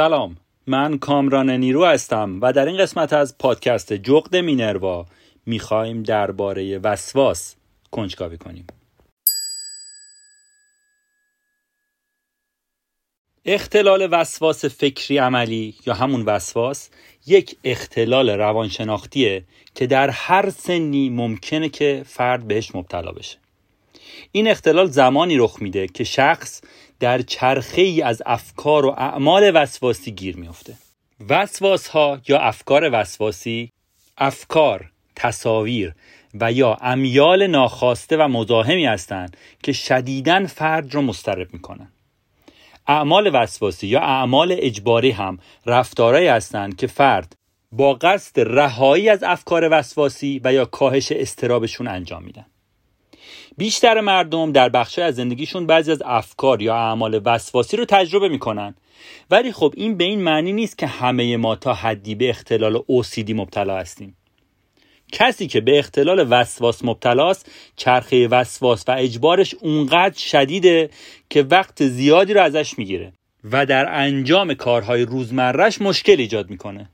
سلام. من کامران نیرو هستم و در این قسمت از پادکست جغد مینروا می‌خوایم درباره وسواس کنجکاوی کنیم. اختلال وسواس فکری عملی یا همون وسواس یک اختلال روانشناختیه که در هر سنی ممکنه که فرد بهش مبتلا بشه. این اختلال زمانی رخ میده که شخص در چرخه ای از افکار و اعمال وسواسی گیر میافته. وسواس ها یا افکار وسواسی افکار تصاویر و یا امیال ناخواسته و مزاحمی هستند که شدیداً فرد را مضطرب می‌کنن. اعمال وسواسی یا اعمال اجباری هم رفتارهایی هستند که فرد با قصد رهایی از افکار وسواسی و یا کاهش استرابشون انجام میدن. بیشتر مردم در بخش از زندگیشون بعضی از افکار یا اعمال وسواسی رو تجربه می‌کنن. ولی خب این به این معنی نیست که همه ما تا حدی به اختلال OCD مبتلا هستیم. کسی که به اختلال وسواس مبتلاست چرخه وسواس و اجبارش اونقدر شدیده که وقت زیادی رو ازش می‌گیره و در انجام کارهای روزمرش مشکل ایجاد می‌کنه.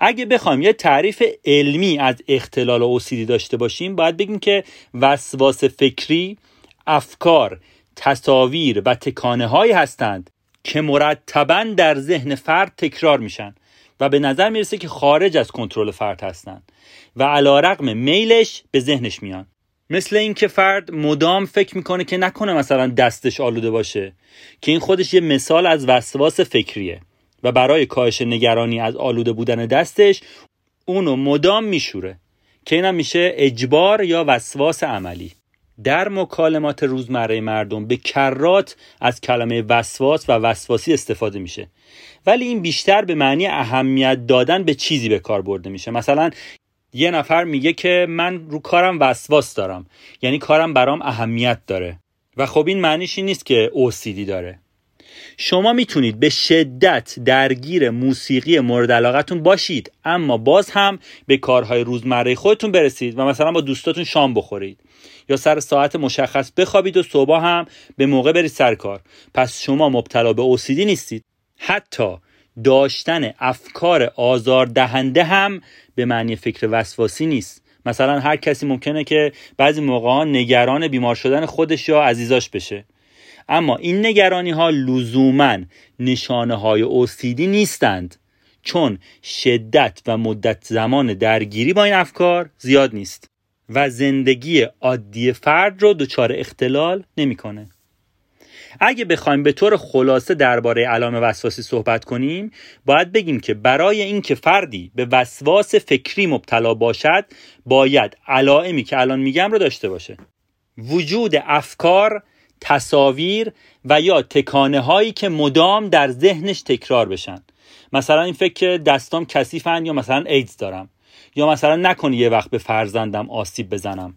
اگه بخوایم یه تعریف علمی از اختلال اوسیدی داشته باشیم باید بگیم که وسواس فکری افکار تصاویر و تکانه هایی هستند که مرتبا در ذهن فرد تکرار میشن و به نظر می‌رسه که خارج از کنترل فرد هستند و علا میلش به ذهنش میان. مثل اینکه فرد مدام فکر می‌کنه که نکنه مثلا دستش آلوده باشه که این خودش یه مثال از وسواس فکریه. و برای کاهش نگرانی از آلوده بودن دستش اونو مدام میشوره که اینم میشه اجبار یا وسواس عملی. در مکالمات روزمره مردم به کرات از کلمه وسواس و وسواسی استفاده میشه. ولی این بیشتر به معنی اهمیت دادن به چیزی به کار برده میشه. مثلا یه نفر میگه که من رو کارم وسواس دارم یعنی کارم برام اهمیت داره. و خب این معنیش این نیست که OCD داره. شما می‌تونید به شدت درگیر موسیقی مورد علاقتون باشید اما باز هم به کارهای روزمره خودتون برسید و مثلا با دوستاتون شام بخورید. یا سر ساعت مشخص بخوابید و صبح هم به موقع برید سر کار. پس شما مبتلا به اوسیدی نیستید. حتی داشتن افکار آزار دهنده هم به معنی فکر وسواسی نیست. مثلا هر کسی ممکنه که بعضی موقع نگران بیمار شدن خودش یا عزیزاش بشه. اما این نگرانی ها لزوما نشانه های اوسیدی نیستند چون شدت و مدت زمان درگیری با این افکار زیاد نیست و زندگی عادی فرد رو دچار اختلال نمی‌کنه. اگه بخوایم به طور خلاصه درباره علائم وسواسی صحبت کنیم باید بگیم که برای اینکه فردی به وسواس فکری مبتلا باشد باید علائمی که الان میگم رو داشته باشه وجود افکار تصاویر و یا تکانه هایی که مدام در ذهنش تکرار بشن. مثلا این فکر که دستام کثیفن یا مثلا ایدز دارم. یا مثلا نکنی یه وقت به فرزندم آسیب بزنم.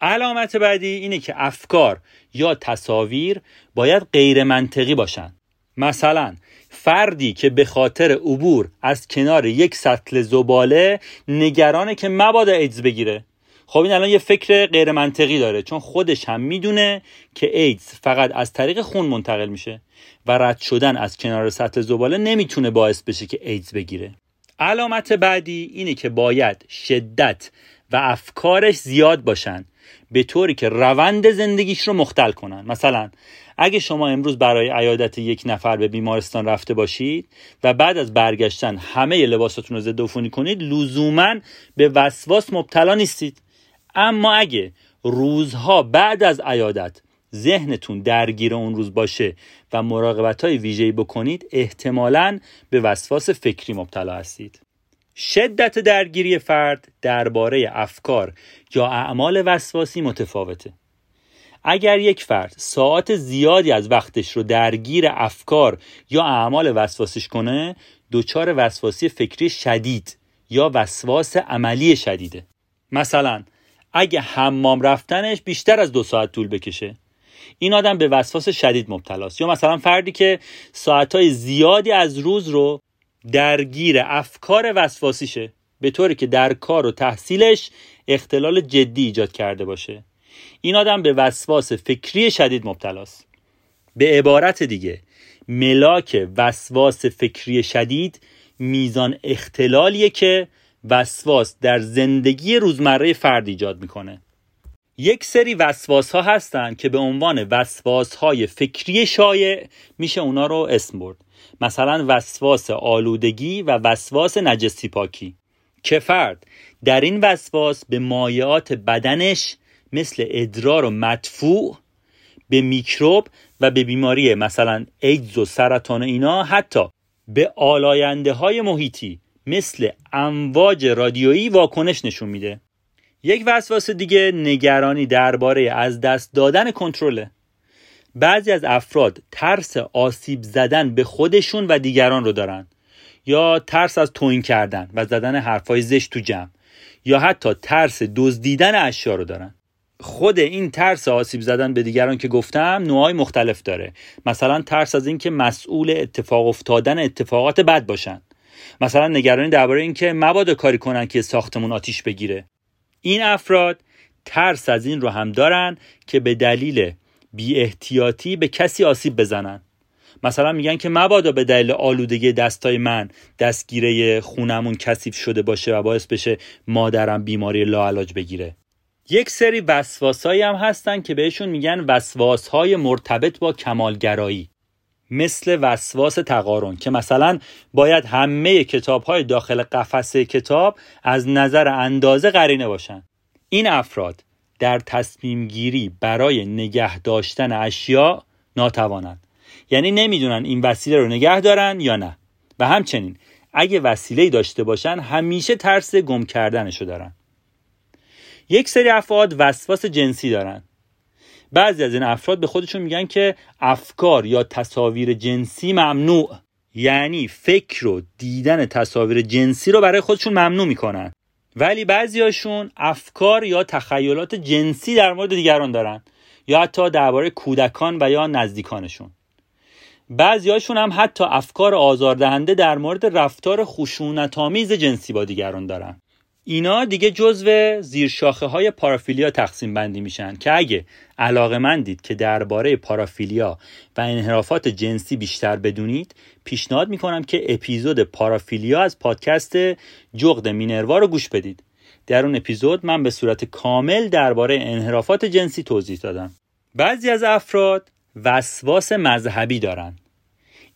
علامت بعدی اینه که افکار یا تصاویر باید غیر منطقی باشن. مثلا فردی که به خاطر عبور از کنار یک سطل زباله نگرانه که مبادا ایدز بگیره. خب این الان یه فکر غیر منطقی داره چون خودش هم می‌دونه که ایدز فقط از طریق خون منتقل میشه و رد شدن از کنار سطح زباله نمی‌تونه باعث بشه که ایدز بگیره. علامت بعدی اینه که باید شدت و افکارش زیاد باشن به طوری که روند زندگیش رو مختل کنن. مثلا اگه شما امروز برای عیادت یک نفر به بیمارستان رفته باشید و بعد از برگشتن همه لباساتون رو ضد عفونی کنید لزوما به وسواس مبتلا نیستید. اما اگه روزها بعد از عیادت ذهنتون درگیر اون روز باشه و مراقبت های ویژه‌ای بکنید احتمالا به وسواس فکری مبتلا هستید. شدت درگیری فرد درباره افکار یا اعمال وسواسی متفاوته. اگر یک فرد ساعت زیادی از وقتش رو درگیر افکار یا اعمال وسواسیش کنه دچار وسواسی فکری شدید یا وسواس عملی شدیده. مثلا اگه حمام رفتنش بیشتر از دو ساعت طول بکشه. این آدم به وسواس شدید مبتلاست. یا مثلا فردی که ساعتهای زیادی از روز رو درگیر افکار وسواسیشه به طوری که در کار و تحصیلش اختلال جدی ایجاد کرده باشه. این آدم به وسواس فکری شدید مبتلاست. به عبارت دیگه ملاک وسواس فکری شدید میزان اختلالیه که وسواس در زندگی روزمره فرد ایجاد می‌کنه. یک سری وسواس ها هستن که به عنوان وسواس های فکری شایع میشه اونا رو اسم برد. مثلا وسواس آلودگی و وسواس نجسی پاکی. که فرد در این وسواس به مایعات بدنش مثل ادرار و مدفوع به میکروب و به بیماری مثلا ایدز و سرطان اینا حتی به آلاینده های محیطی مثل امواج رادیویی واکنش نشون میده. یک وسواس دیگه نگرانی درباره از دست دادن کنترله بعضی از افراد ترس آسیب زدن به خودشون و دیگران رو دارن. یا ترس از توین کردن و زدن حرفای زشت تو جمع. یا حتی ترس دزدیدن اشیا رو دارن. خود این ترس آسیب زدن به دیگران که گفتم نوعای مختلف داره. مثلا ترس از اینکه مسئول اتفاق افتادن اتفاقات بد باشن. مثلا نگرانی درباره اینکه مبادا کاری کنن که ساختمون آتیش بگیره. این افراد ترس از این رو هم دارن که به دلیل بی احتیاطی به کسی آسیب بزنن. مثلا میگن که مبادا به دلیل آلودگی دستای من دستگیره خونمون کثیف شده باشه و باعث بشه مادرم بیماری لاعلاج بگیره. یک سری وسواسایی هم هستن که بهشون میگن وسواسهای مرتبط با کمالگرایی. مثل وسواس تقارن که مثلا باید همه کتاب های داخل قفسه کتاب از نظر اندازه قرینه باشن. این افراد در تصمیم گیری برای نگه داشتن اشیا ناتوانند. یعنی نمی‌دونن این وسیله رو نگه دارن یا نه. و همچنین اگه وسیله داشته باشن همیشه ترس گم کردنشو دارن. یک سری افراد وسواس جنسی دارن. بعضی از این افراد به خودشون میگن که افکار یا تصاویر جنسی ممنوع. یعنی فکر و دیدن تصاویر جنسی رو برای خودشون ممنوع می‌کنن. ولی بعضیاشون افکار یا تخیلات جنسی در مورد دیگران دارن. یا حتی درباره کودکان و یا نزدیکانشون. بعضیاشون هم حتی افکار آزاردهنده در مورد رفتار خشونتآمیز جنسی با دیگران دارن. اینا دیگه جزو زیرشاخه های پارافیلیا تقسیم بندی میشن که اگه علاقه من دید که درباره پارافیلیا و انحرافات جنسی بیشتر بدونید پیشنهاد می‌کنم که اپیزود پارافیلیا از پادکست جغد مینروا رو گوش بدید. در اون اپیزود من به صورت کامل درباره انحرافات جنسی توضیح دادم. بعضی از افراد وسواس مذهبی دارن.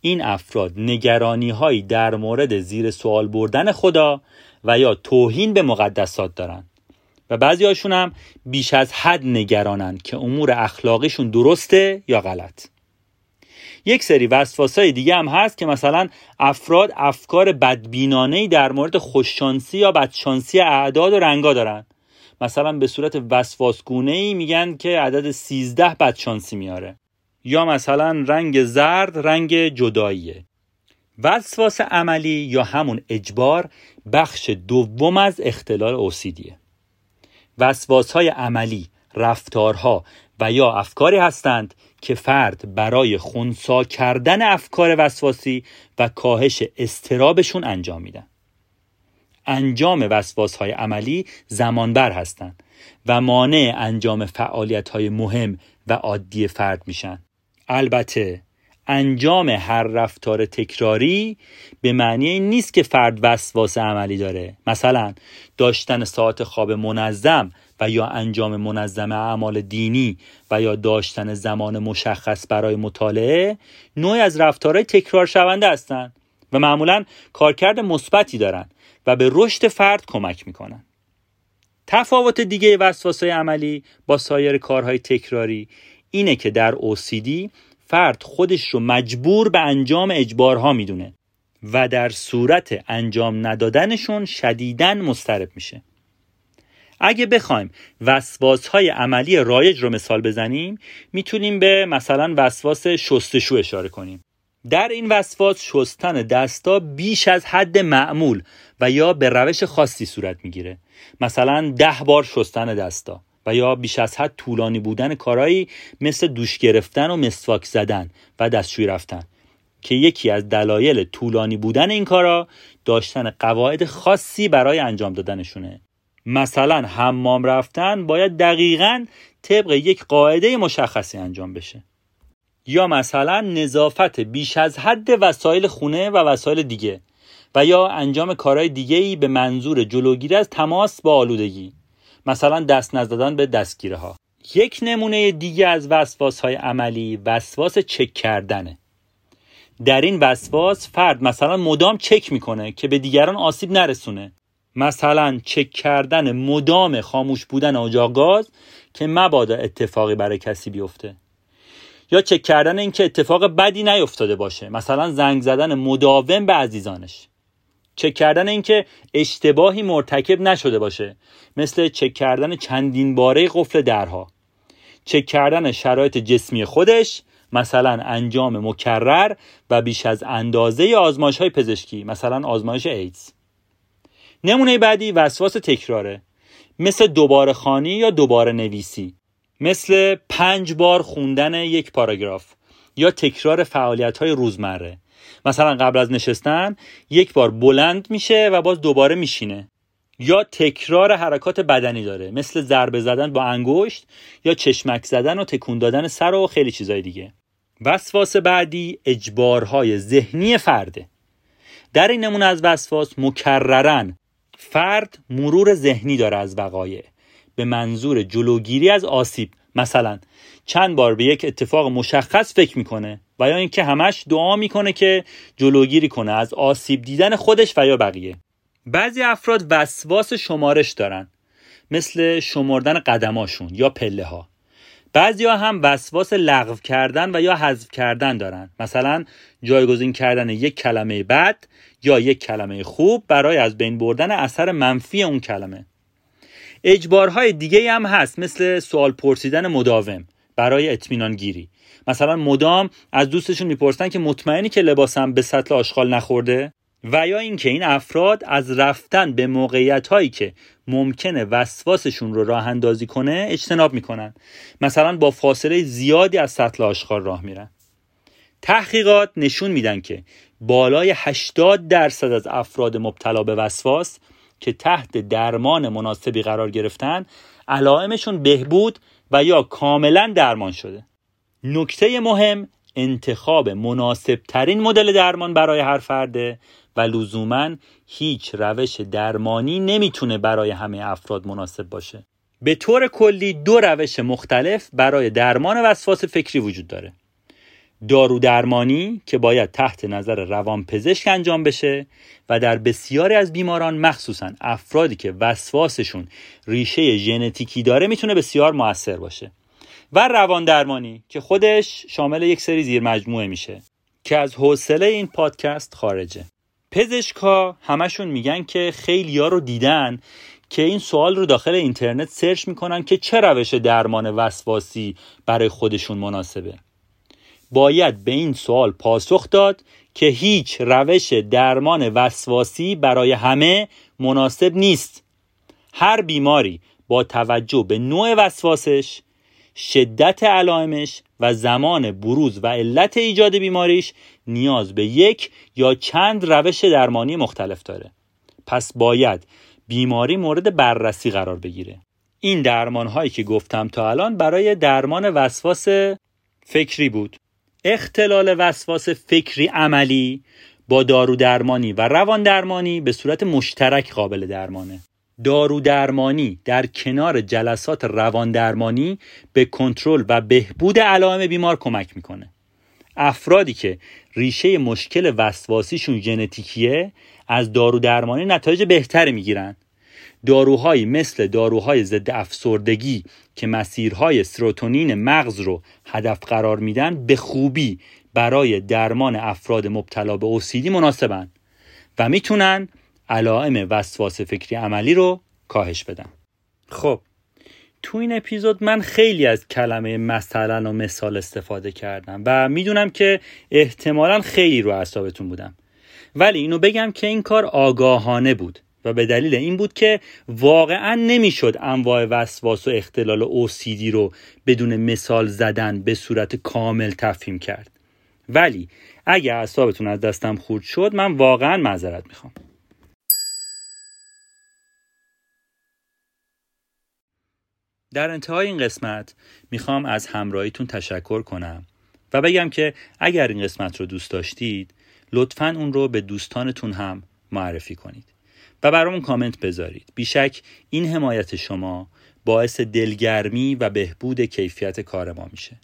این افراد نگرانی هایی در مورد زیر سوال بردن خدا و یا توهین به مقدسات دارن و بعضی هاشون هم بیش از حد نگرانن که امور اخلاقیشون درسته یا غلط. یک سری وسواسای دیگه هم هست که مثلا افراد افکار بدبینانه در مورد خوششانسی یا بدشانسی اعداد و رنگا دارن مثلا به صورت وسواسگونه ای میگن که عدد 13 بدشانسی میاره. یا مثلا رنگ زرد رنگ جداییه. وسواس عملی یا همون اجبار بخش دوم از اختلال اوسیدیه. وسواس های عملی رفتارها و یا افکاری هستند که فرد برای خونسا کردن افکار وسواسی و کاهش استرابشون انجام میدن. انجام وسواس های عملی زمانبر هستند و مانع انجام فعالیت های مهم و عادی فرد میشن. البته انجام هر رفتار تکراری به معنی این نیست که فرد وسواس عملی داره. مثلا داشتن ساعت خواب منظم و یا انجام منظم اعمال دینی و یا داشتن زمان مشخص برای مطالعه نوعی از رفتارهای تکرار شونده هستند و معمولا کارکرد مثبتی دارند و به رشد فرد کمک می‌کنن. تفاوت دیگه وسواسای عملی با سایر کارهای تکراری اینه که در OCD فرد خودش رو مجبور به انجام اجبارها می‌دونه و در صورت انجام ندادنشون شدیداً مسترب میشه. اگه بخوایم وسواس های عملی رایج رو مثال بزنیم می‌تونیم به مثلا وسواس شستشو اشاره کنیم. در این وسواس شستن دستا بیش از حد معمول و یا به روش خاصی صورت می‌گیره. مثلا ده بار شستن دستا. و یا بیش از حد طولانی بودن کارهایی مثل دوش گرفتن و مسواک زدن و دستشویی رفتن که یکی از دلایل طولانی بودن این کارا داشتن قواعد خاصی برای انجام دادنشونه. مثلا حمام رفتن باید دقیقا طبق یک قاعده مشخصی انجام بشه. یا مثلا نظافت بیش از حد وسایل خونه و وسایل دیگه و یا انجام کارهای دیگه ای به منظور جلوگیری از تماس با آلودگی. مثلا دست نزدن به دستگیره ها یک نمونه دیگه از وسواس های عملی وسواس چک کردنه. در این وسواس فرد مثلا مدام چک می‌کنه که به دیگران آسیب نرسونه. مثلا چک کردن مدام خاموش بودن اجاق گاز که مبادا اتفاقی برای کسی بیفته. یا چک کردن اینکه اتفاق بدی نیفتاده باشه. مثلا زنگ زدن مداوم به عزیزانش. چک کردن اینکه اشتباهی مرتکب نشده باشه. مثل چک کردن چندین باره قفل درها. چک کردن شرایط جسمی خودش مثلا انجام مکرر و بیش از اندازه آزمایش های پزشکی مثلا آزمایش ایدز. نمونه بعدی وسواس تکراره. مثل دوباره خانی یا دوباره نویسی. مثل پنج بار خوندن یک پاراگراف یا تکرار فعالیت های روزمره. مثلا قبل از نشستن یک بار بلند میشه و باز دوباره میشینه. یا تکرار حرکات بدنی داره مثل ضربه زدن با انگشت یا چشمک زدن و تکون دادن سر و خیلی چیزای دیگه. وسواس بعدی اجبارهای ذهنی فرده. در این نمونه از وسواس مکررن. فرد مرور ذهنی داره از وقایع. به منظور جلوگیری از آسیب. مثلا چند بار به یک اتفاق مشخص فکر می‌کنه و یا اینکه همش دعا می‌کنه که جلوگیری کنه از آسیب دیدن خودش و یا بقیه. بعضی افراد وسواس شمارش دارن مثل شمردن قدماشون یا پله ها بعضی ها هم وسواس لغو کردن و یا حذف کردن دارن. مثلا جایگزین کردن یک کلمه بد یا یک کلمه خوب برای از بین بردن اثر منفی اون کلمه. اجبارهای دیگه هم هست مثل سوال پرسیدن مداوم برای اطمینان گیری مثلا مدام از دوستشون می‌پرسن که مطمئنی که لباسم به سطل آشغال نخورده؟ و یا اینکه این افراد از رفتن به موقعیت هایی که ممکنه وسواسشون رو راه اندازی کنه اجتناب می‌کنن. مثلا با فاصله زیادی از سطل آشغال راه میرن. تحقیقات نشون میدن که بالای 80 درصد از افراد مبتلا به وسواس که تحت درمان مناسبی قرار گرفتن علائمشون بهبود و یا کاملا درمان شده. نکته مهم انتخاب مناسب ترین مدل درمان برای هر فرده و لزوما هیچ روش درمانی نمی‌تونه برای همه افراد مناسب باشه. به طور کلی دو روش مختلف برای درمان وسواس فکری وجود داره. دارو درمانی که باید تحت نظر روانپزشک انجام بشه و در بسیاری از بیماران مخصوصا افرادی که وسواسشون ریشه ژنتیکی داره می‌تونه بسیار موثر باشه. و روان درمانی که خودش شامل یک سری زیر مجموعه میشه که از حوصله این پادکست خارجه. پزشکا همشون میگن که خیلی ها رو دیدن که این سوال رو داخل اینترنت سرچ می‌کنن که چه روش درمان وسواسی برای خودشون مناسبه. باید به این سوال پاسخ داد که هیچ روش درمان وسواسی برای همه مناسب نیست. هر بیماری با توجه به نوع وسواسش شدت علائمش و زمان بروز و علت ایجاد بیماریش نیاز به یک یا چند روش درمانی مختلف داره. پس باید بیماری مورد بررسی قرار بگیره. این درمان هایی که گفتم تا الان برای درمان وسواس فکری بود. اختلال وسواس فکری عملی با دارو درمانی و روان درمانی به صورت مشترک قابل درمانه. دارو درمانی در کنار جلسات روان درمانی به کنترل و بهبود علائم بیمار کمک می‌کنه. افرادی که ریشه مشکل وسواسیشون ژنتیکیه از دارو درمانی نتایج بهتری می‌گیرن. داروهایی مثل داروهای ضد افسردگی که مسیرهای سروتونین مغز رو هدف قرار میدن به خوبی برای درمان افراد مبتلا به اوسیدی مناسبن و می‌تونن علائم وسواس فکری عملی رو کاهش بدن. خب تو این اپیزود من خیلی از کلمه مثلا و مثال استفاده کردم و می‌دونم که احتمالا خیلی رو اعصابتون بودم. ولی اینو بگم که این کار آگاهانه بود. و به دلیل این بود که واقعا نمی‌شد انواع وسواس و اختلال اوسیدی رو بدون مثال زدن به صورت کامل تفهیم کرد. ولی اگه اعصابتون از دستم خورد شد من واقعا معذرت می‌خوام. در انتهای این قسمت می‌خوام از همراهیتون تشکر کنم و بگم که اگر این قسمت رو دوست داشتید لطفا اون رو به دوستانتون هم معرفی کنید. و برامون کامنت بذارید بیشک این حمایت شما باعث دلگرمی و بهبود کیفیت کار ما میشه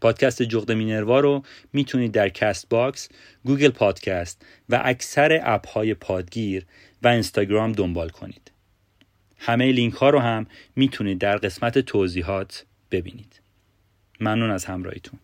پادکست جغد مینروا رو می‌تونید در Castbox، Google Podcast و اکثر اپ های پادگیر و اینستاگرام دنبال کنید. همه لینک ها رو هم می‌تونید در قسمت توضیحات ببینید. ممنون از همراهیتون.